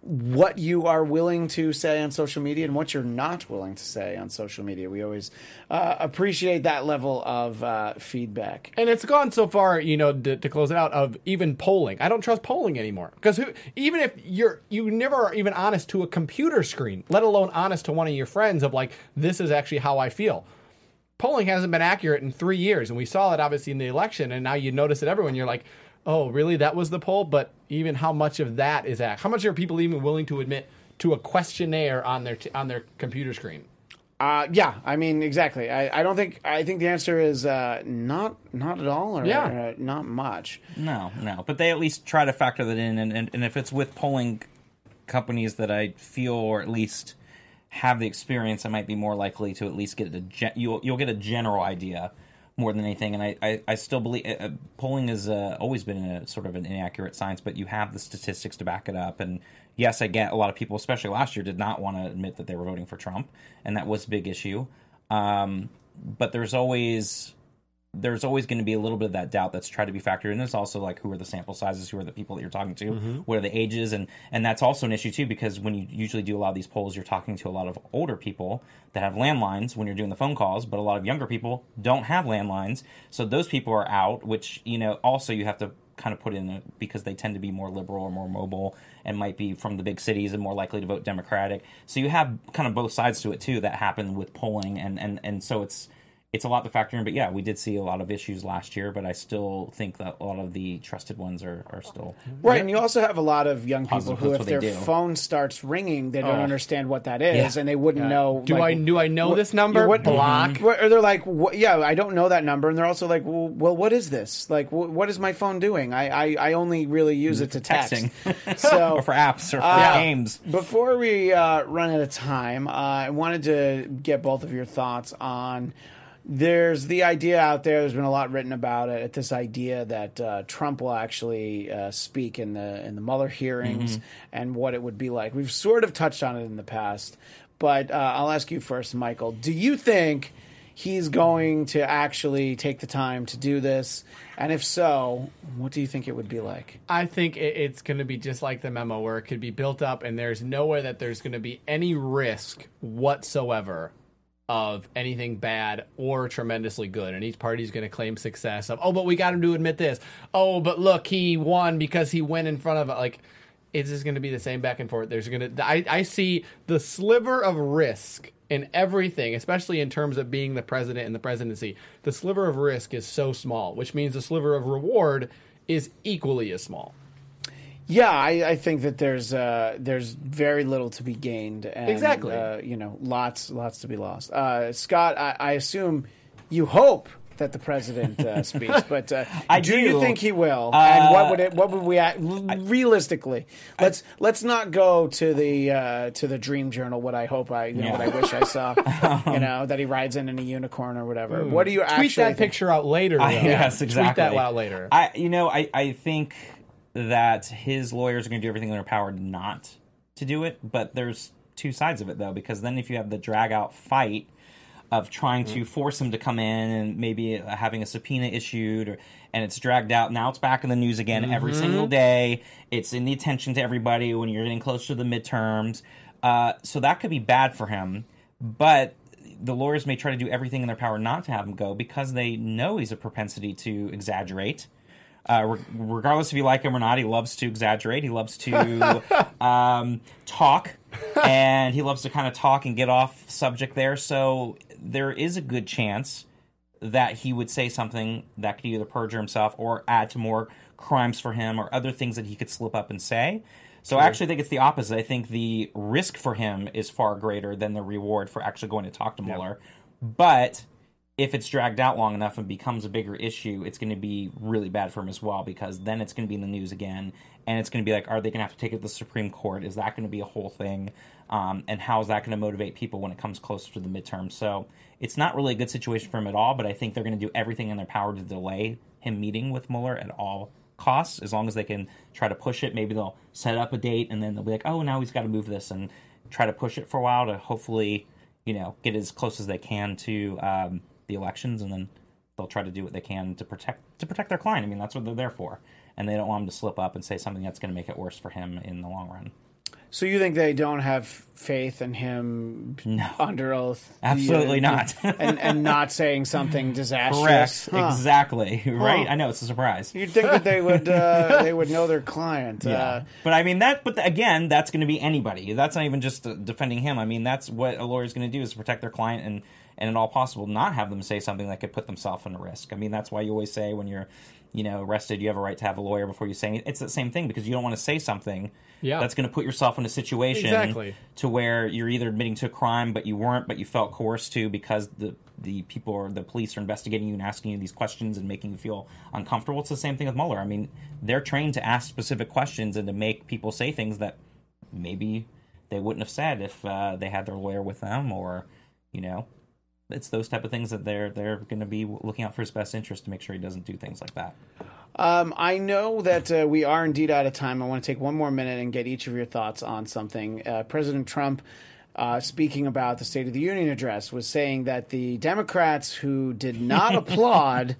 what you are willing to say on social media and what you're not willing to say on social media. We always uh, appreciate that level of uh, feedback. And it's gone so far, you know, to, to close it out of even polling. I don't trust polling anymore because even if you're you never are even honest to a computer screen, let alone honest to one of your friends of like this is actually how I feel. Polling hasn't been accurate in three years, and we saw that obviously in the election. And now you notice it everyone. You're like, oh, really? That was the poll? But even how much of that is act? How much are people even willing to admit to a questionnaire on their t- on their computer screen? Uh, yeah, I mean exactly. I, I don't think I think the answer is uh, not not at all or Yeah. uh, not much. No, no. But they at least try to factor that in, and, and, and if it's with polling companies that I feel or at least have the experience, I might be more likely to at least get a gen- you'll you'll get a general idea more than anything. And I I, I still believe uh, polling has uh, always been a sort of an inaccurate science, but you have the statistics to back it up. And yes, I get a lot of people, especially last year, did not want to admit that they were voting for Trump, and that was a big issue. Um, but there's always there's always going to be a little bit of that doubt that's tried to be factored in. It's also like who are the sample sizes, who are the people that you're talking to, Mm-hmm. what are the ages, and and that's also an issue too because when you usually do a lot of these polls, you're talking to a lot of older people that have landlines when you're doing the phone calls, but a lot of younger people don't have landlines, so those people are out. Which you know also you have to kind of put in because they tend to be more liberal or more mobile and might be from the big cities and more likely to vote Democratic. So you have kind of both sides to it too that happen with polling and and and so it's it's a lot to factor in. But yeah, we did see a lot of issues last year, but I still think that a lot of the trusted ones are, are still Right, and you also have a lot of young people Positive, who, if their do. phone starts ringing, they don't Oh. understand what that is, Yeah. and they wouldn't know. Do like, I do I know what- this number? what- Block. what- Or they're like, what, yeah, I don't know that number, and they're also like, well, well what is this? Like, wh- what is my phone doing? I, I, I only really use it to text. texting. so or for apps or for Uh, games. Before we uh, run out of time, uh, I wanted to get both of your thoughts on. There's the idea out there. There's been a lot written about it. This idea that uh, Trump will actually uh, speak in the in the Mueller hearings and what it would be like. We've sort of touched on it in the past, but uh, I'll ask you first, Michael. Do you think he's going to actually take the time to do this? And if so, what do you think it would be like? I think it's going to be just like the memo, where it could be built up, and there's no way that there's going to be any risk whatsoever of anything bad or tremendously good. And each party's going to claim success of, oh, but we got him to admit this. Oh, but look, he won because he went in front of. Like, it's just going to be the same back and forth. There's going to, I, I see the sliver of risk in everything, especially in terms of being the president and the presidency. The sliver of risk is so small, which means the sliver of reward is equally as small. Yeah, I, I think that there's uh, there's very little to be gained, and, Exactly. Uh, you know, lots lots to be lost. Uh, Scott, I, I assume you hope that the president uh, speaks, but uh, I do, you think he will? and what Uh, would it? What would we act, realistically? Let's let's not go to the uh, to the Dream Journal. What I hope I you know, what I wish I saw. you know that he rides in in a unicorn or whatever. What do you Tweet actually that think? picture out later. I- yes, exactly. Tweet that out later. I, you know, I, I think that his lawyers are going to do everything in their power not to do it, but there's two sides of it though, because then if you have the drag out fight of trying to force him to come in and maybe having a subpoena issued or and it's dragged out now it's back in the news again every single day. It's in the attention to everybody when you're getting close to the midterms. Uh, so that could be bad for him but the lawyers may try to do everything in their power not to have him go because they know he's a propensity to exaggerate uh, re- regardless if you like him or not, he loves to exaggerate. He loves to um, talk, and he loves to kind of talk and get off subject there. So there is a good chance that he would say something that could either perjure himself or add to more crimes for him or other things that he could slip up and say. So I actually think it's the opposite. I think the risk for him is far greater than the reward for actually going to talk to Mueller. But if it's dragged out long enough and becomes a bigger issue, it's going to be really bad for him as well because then it's going to be in the news again, and it's going to be like, are they going to have to take it to the Supreme Court? Is that going to be a whole thing? Um, and how is that going to motivate people when it comes closer to the midterm? So it's not really a good situation for him at all. But I think they're going to do everything in their power to delay him meeting with Mueller at all costs, as long as they can try to push it. Maybe they'll set up a date, and then they'll be like, oh, now he's got to move this, and try to push it for a while to hopefully, you know, get as close as they can to. Um, the elections, and then they'll try to do what they can to protect to protect their client. I mean, that's what they're there for, and they don't want him to slip up and say something that's going to make it worse for him in the long run. So you think they don't have faith in him No. under oath? Absolutely not. and and not saying something disastrous. Correct, Huh. exactly. Right? I know it's a surprise. You'd think that they would uh, they would know their client. Yeah, Uh, but I mean that. But again, that's going to be anybody. That's not even just uh, defending him. I mean, that's what a lawyer's going to do is protect their client and and at all possible not have them say something that could put themselves in a risk. I mean, that's why you always say when you're, you know, arrested, you have a right to have a lawyer before you say anything. It's the same thing because you don't want to say something Yeah. that's going to put yourself in a situation Exactly. to where you're either admitting to a crime but you weren't, but you felt coerced to because the the people or the police are investigating you and asking you these questions and making you feel uncomfortable. It's the same thing with Mueller. I mean, they're trained to ask specific questions and to make people say things that maybe they wouldn't have said if uh, they had their lawyer with them or you know it's those type of things that they're they're going to be looking out for his best interest to make sure he doesn't do things like that um, I know that uh, we are indeed out of time. I want to take one more minute and get each of your thoughts on something. Uh, President Trump uh, speaking about the State of the Union address, was saying that the Democrats who did not applaud.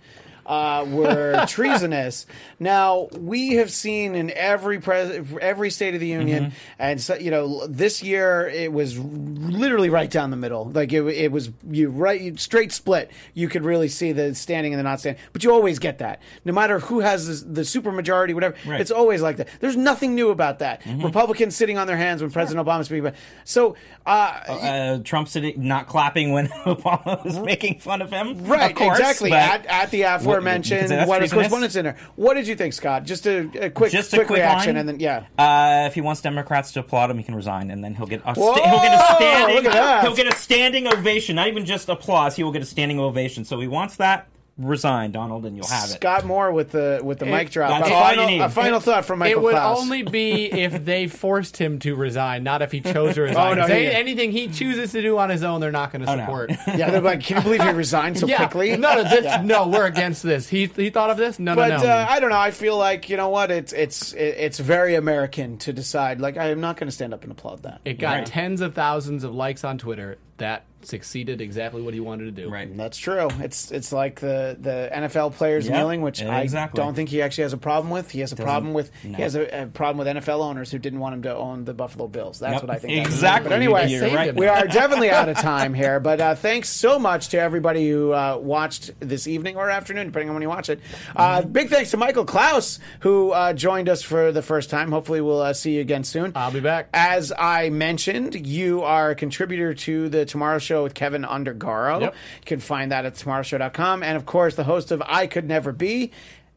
Uh, were treasonous. Now we have seen in every pres- every State of the Union, and so, you know this year it was literally right down the middle. Like it, it was you right you, straight split. You could really see the standing and the not standing. But you always get that, no matter who has this, the super majority, whatever. Right. It's always like that. There's nothing new about that. Republicans sitting on their hands when President Obama speaks. About so uh, Uh, Trump sitting, not clapping when Obama was making fun of him. Right, of course, exactly. At, at the aforementioned Because that's White House treasonous. Correspondents' Center. What did you think, Scott? Just a, a quick, Just a quick, quick reaction, line? and then yeah. Uh, if he wants Democrats to applaud him, he can resign, and then he'll get a Whoa! sta- he'll get a standing he'll get a standing ovation, not even just applause. He will get a standing ovation. So he wants that. Resign, Donald, and you'll have it. Scott Moore with the with the mic drop. that's a all you final, need. A final thought from Michael it would Klaus. only be if they forced him to resign, not if he chose to resign. Oh, no, 'Cause he- any- anything he chooses to do on his own, they're not going to no. support. yeah, they're like, can you believe he resigned so yeah, quickly? none of this. No, we're against this. He he thought of this. No, But no, no. uh, I don't know. I feel like you know what? It's it's it's very American to decide. Like I am not going to stand up and applaud that. it got Right. tens of thousands of likes on Twitter. That succeeded exactly what he wanted to do. Right. That's true. It's it's like the, the NFL players Yeah, kneeling, which I exactly. don't think he actually has a problem with. He has a problem with no. he has a, a problem with NFL owners who didn't want him to own the Buffalo Bills. That's Yep. what I think. Exactly. But anyway, You're right. we are definitely out of time here. But uh, thanks so much to everybody who uh, watched this evening or afternoon, depending on when you watch it. Uh, Mm-hmm. big thanks to Michael Klaus who uh, joined us for the first time. Hopefully, we'll uh, see you again soon. I'll be back. As I mentioned, you are a contributor to the Tomorrow Show with Keven Undergaro. Yep. You can find that at tomorrowshow.com. And of course, the host of I Could Never Be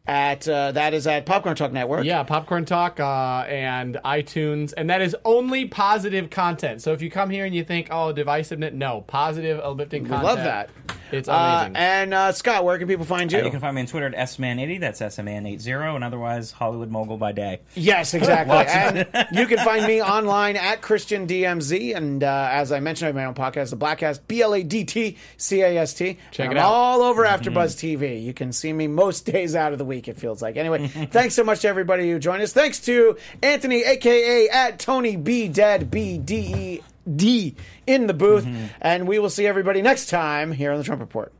at uh, that is at Popcorn Talk Network. Yeah, Popcorn Talk uh, and iTunes, and that is only positive content. So if you come here and you think, "Oh, divisiveness," no, positive, uplifting We content. love that. It's Uh, amazing. and uh, Scott, where can people find you? You can find me on Twitter at sman80. That's sman80, and otherwise Hollywood mogul by day. Yes, exactly. and you can find me online at Christian DMZ. And uh, as I mentioned, I have my own podcast, The Blackcast, B L A D T C A S T. Check And it I'm out. all over AfterBuzz TV. You can see me most days out of the week. It feels like. Anyway, thanks so much to everybody who joined us. Thanks to Anthony, aka at Tony B Dead B D E D in the booth. And we will see everybody next time here on the Trump Report.